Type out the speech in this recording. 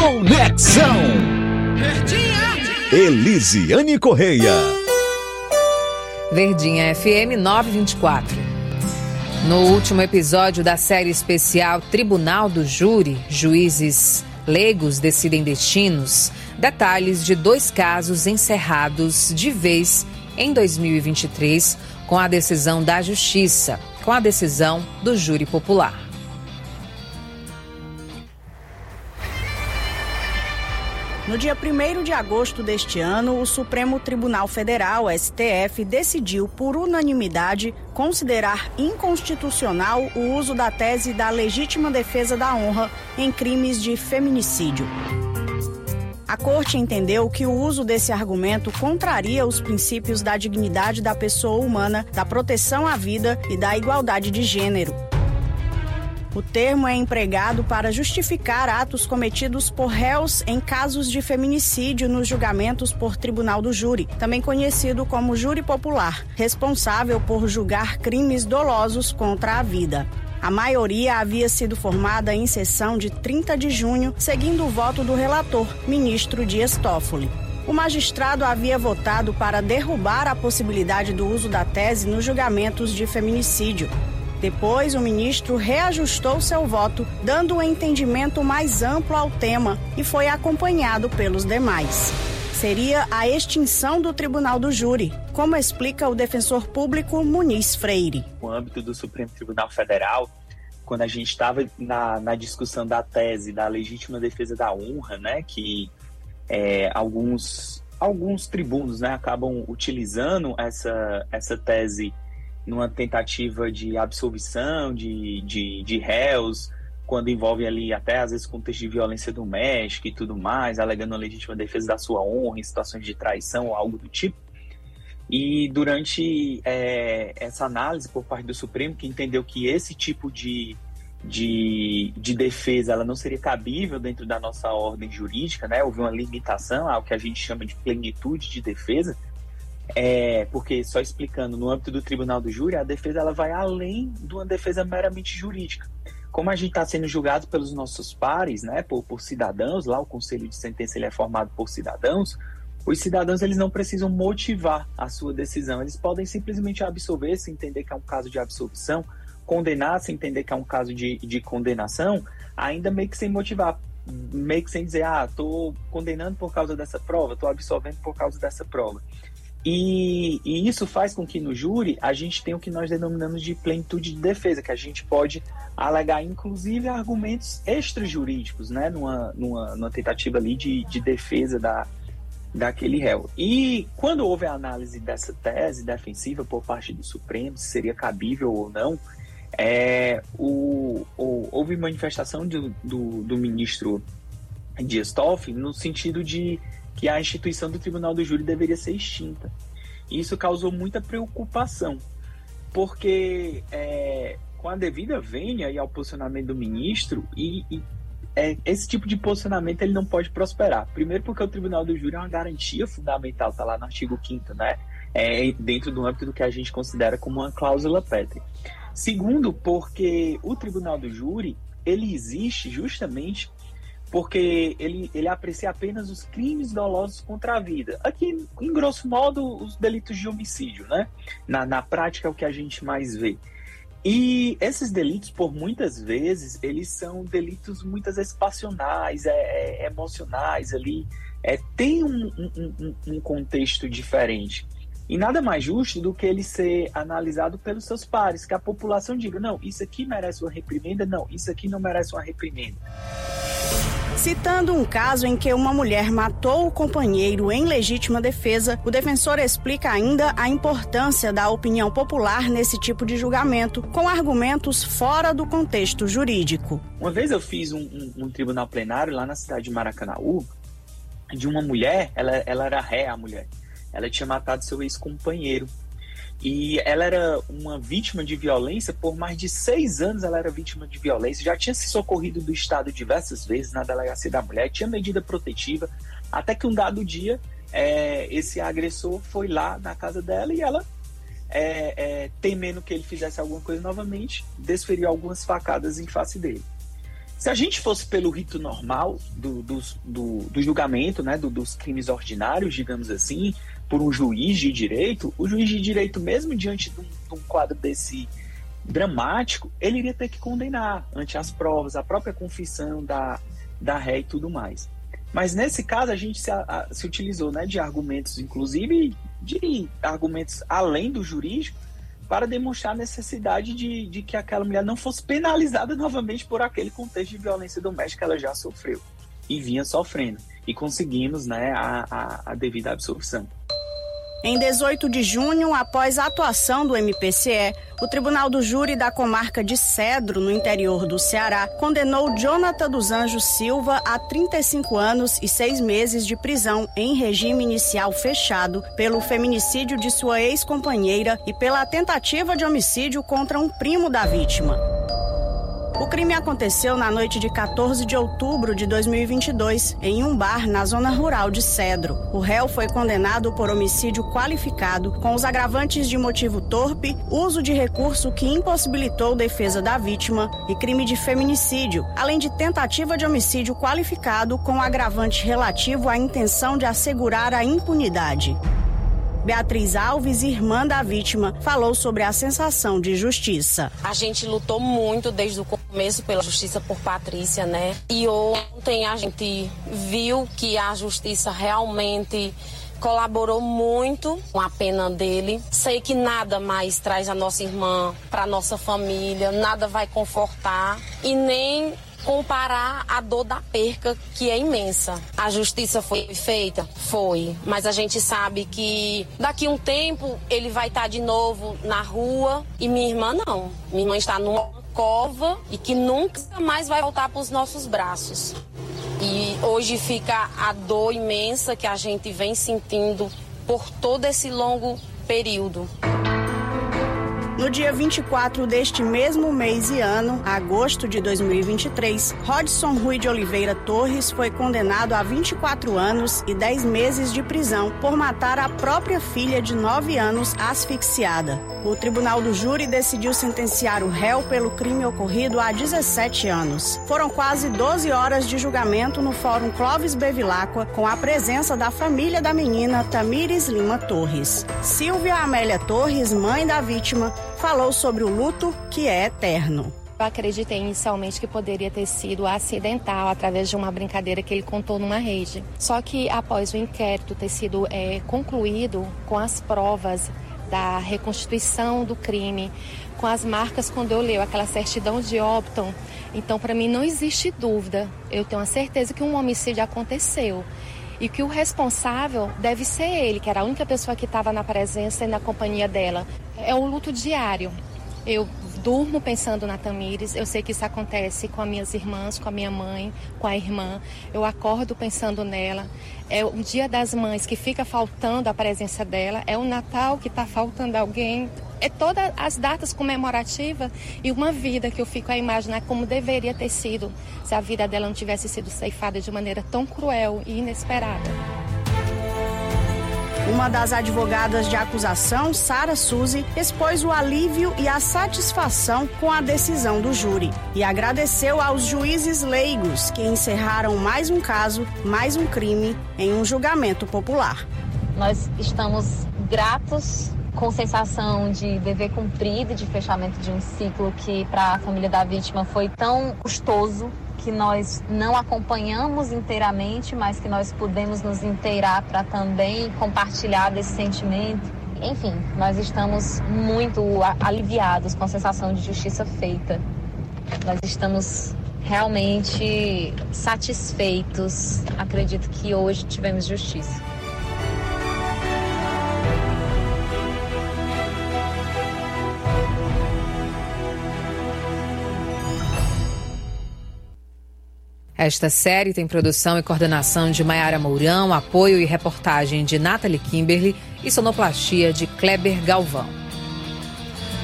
Conexão Verdinha. Elisiane Correia. Verdinha FM 924. No último episódio da série especial Tribunal do Júri, juízes leigos decidem destinos, detalhes de dois casos encerrados de vez em 2023 com a decisão da Justiça, com a decisão do júri popular. No dia 1 de agosto deste ano, o Supremo Tribunal Federal, STF, decidiu, por unanimidade, considerar inconstitucional o uso da tese da legítima defesa da honra em crimes de feminicídio. A Corte entendeu que o uso desse argumento contraria os princípios da dignidade da pessoa humana, da proteção à vida e da igualdade de gênero. O termo é empregado para justificar atos cometidos por réus em casos de feminicídio nos julgamentos por tribunal do júri, também conhecido como júri popular, responsável por julgar crimes dolosos contra a vida. A maioria havia sido formada em sessão de 30 de junho, seguindo o voto do relator, ministro Dias Toffoli. O magistrado havia votado para derrubar a possibilidade do uso da tese nos julgamentos de feminicídio. Depois, o ministro reajustou seu voto, dando um entendimento mais amplo ao tema e foi acompanhado pelos demais. Seria a extinção do Tribunal do Júri, como explica o defensor público Muniz Freire. No âmbito do Supremo Tribunal Federal, quando a gente estava na, na discussão da tese da legítima defesa da honra, né, que é, alguns, alguns tribunos né, acabam utilizando essa, essa tese numa tentativa de absolvição de, de, de réus, quando envolve ali até às vezes contexto de violência doméstica e tudo mais, alegando a legítima defesa da sua honra em situações de traição ou algo do tipo. E durante é, essa análise por parte do Supremo, que entendeu que esse tipo de, de, de defesa ela não seria cabível dentro da nossa ordem jurídica, né? houve uma limitação ao que a gente chama de plenitude de defesa, é, porque, só explicando, no âmbito do tribunal do júri, a defesa ela vai além de uma defesa meramente jurídica. Como a gente está sendo julgado pelos nossos pares, né, por, por cidadãos, lá o conselho de sentença ele é formado por cidadãos, os cidadãos eles não precisam motivar a sua decisão, eles podem simplesmente absolver se entender que é um caso de absolvição, condenar se entender que é um caso de, de condenação, ainda meio que sem motivar, meio que sem dizer, ah, estou condenando por causa dessa prova, estou absolvendo por causa dessa prova. E, e, isso faz com que no júri a gente tenha o que nós denominamos de plenitude de defesa, que a gente pode alegar inclusive argumentos extrajurídicos, né, numa, numa, numa tentativa ali de, de defesa da, daquele réu. E quando houve a análise dessa tese defensiva por parte do Supremo, se seria cabível ou não, é, o, o, houve manifestação do, do, do ministro Dias Toffoli no sentido de que a instituição do Tribunal do Júri deveria ser extinta. Isso causou muita preocupação, porque é, com a devida vênia e ao posicionamento do ministro, e, e é, esse tipo de posicionamento ele não pode prosperar. Primeiro porque o Tribunal do Júri é uma garantia fundamental, está lá no artigo 5 né? É, dentro do âmbito do que a gente considera como uma cláusula pétrea. Segundo, porque o Tribunal do Júri ele existe justamente porque ele, ele aprecia apenas os crimes dolosos contra a vida. Aqui, em grosso modo, os delitos de homicídio, né? Na, na prática é o que a gente mais vê. E esses delitos, por muitas vezes, eles são delitos muitas vezes passionais, é, é, emocionais ali, é, tem um, um, um contexto diferente. E nada mais justo do que ele ser analisado pelos seus pares, que a população diga, não, isso aqui merece uma reprimenda, não, isso aqui não merece uma reprimenda. Citando um caso em que uma mulher matou o companheiro em legítima defesa, o defensor explica ainda a importância da opinião popular nesse tipo de julgamento, com argumentos fora do contexto jurídico. Uma vez eu fiz um, um, um tribunal plenário lá na cidade de Maracanaú, de uma mulher, ela, ela era ré, a mulher. Ela tinha matado seu ex-companheiro. E ela era uma vítima de violência por mais de seis anos. Ela era vítima de violência, já tinha se socorrido do Estado diversas vezes na delegacia da mulher, tinha medida protetiva, até que um dado dia é, esse agressor foi lá na casa dela e ela, é, é, temendo que ele fizesse alguma coisa novamente, desferiu algumas facadas em face dele. Se a gente fosse pelo rito normal do, do, do, do julgamento, né, do, dos crimes ordinários, digamos assim, por um juiz de direito, o juiz de direito, mesmo diante de um, de um quadro desse dramático, ele iria ter que condenar ante as provas, a própria confissão da, da ré e tudo mais. Mas nesse caso a gente se, a, se utilizou né, de argumentos, inclusive de argumentos além do jurídico, para demonstrar a necessidade de, de que aquela mulher não fosse penalizada novamente por aquele contexto de violência doméstica que ela já sofreu e vinha sofrendo. E conseguimos né, a, a, a devida absolvição. Em 18 de junho, após a atuação do MPCE, o Tribunal do Júri da comarca de Cedro, no interior do Ceará, condenou Jonathan dos Anjos Silva a 35 anos e 6 meses de prisão em regime inicial fechado pelo feminicídio de sua ex-companheira e pela tentativa de homicídio contra um primo da vítima. O crime aconteceu na noite de 14 de outubro de 2022, em um bar na zona rural de Cedro. O réu foi condenado por homicídio qualificado, com os agravantes de motivo torpe, uso de recurso que impossibilitou defesa da vítima e crime de feminicídio, além de tentativa de homicídio qualificado com agravante relativo à intenção de assegurar a impunidade. Beatriz Alves, irmã da vítima, falou sobre a sensação de justiça. A gente lutou muito desde o começo pela justiça por Patrícia, né? E ontem a gente viu que a justiça realmente colaborou muito com a pena dele. Sei que nada mais traz a nossa irmã para nossa família, nada vai confortar e nem comparar a dor da perca, que é imensa. A justiça foi feita? Foi. Mas a gente sabe que daqui um tempo ele vai estar de novo na rua e minha irmã não. Minha irmã está numa cova e que nunca mais vai voltar para os nossos braços. E hoje fica a dor imensa que a gente vem sentindo por todo esse longo período. No dia 24 deste mesmo mês e ano, agosto de 2023, Rodson Rui de Oliveira Torres foi condenado a 24 anos e 10 meses de prisão por matar a própria filha de 9 anos asfixiada. O Tribunal do Júri decidiu sentenciar o réu pelo crime ocorrido há 17 anos. Foram quase 12 horas de julgamento no Fórum Clóvis Bevilacqua, com a presença da família da menina Tamires Lima Torres. Silvia Amélia Torres, mãe da vítima, falou sobre o luto que é eterno. Eu acreditei inicialmente que poderia ter sido acidental, através de uma brincadeira que ele contou numa rede. Só que após o inquérito ter sido é, concluído com as provas da reconstituição do crime, com as marcas quando eu leio aquela certidão de óbito, então para mim não existe dúvida. Eu tenho a certeza que um homicídio aconteceu e que o responsável deve ser ele, que era a única pessoa que estava na presença e na companhia dela. É um luto diário. Eu durmo pensando na Tamires, eu sei que isso acontece com as minhas irmãs, com a minha mãe, com a irmã. Eu acordo pensando nela. É o dia das mães que fica faltando a presença dela, é o Natal que está faltando alguém. É todas as datas comemorativas e uma vida que eu fico a imaginar como deveria ter sido se a vida dela não tivesse sido ceifada de maneira tão cruel e inesperada. Uma das advogadas de acusação, Sara Suzy, expôs o alívio e a satisfação com a decisão do júri e agradeceu aos juízes leigos que encerraram mais um caso, mais um crime em um julgamento popular. Nós estamos gratos com sensação de dever cumprido, de fechamento de um ciclo que para a família da vítima foi tão custoso, que nós não acompanhamos inteiramente, mas que nós pudemos nos inteirar para também compartilhar desse sentimento. Enfim, nós estamos muito aliviados com a sensação de justiça feita. Nós estamos realmente satisfeitos. Acredito que hoje tivemos justiça. Esta série tem produção e coordenação de Maiara Mourão, apoio e reportagem de Nathalie Kimberly e sonoplastia de Kleber Galvão.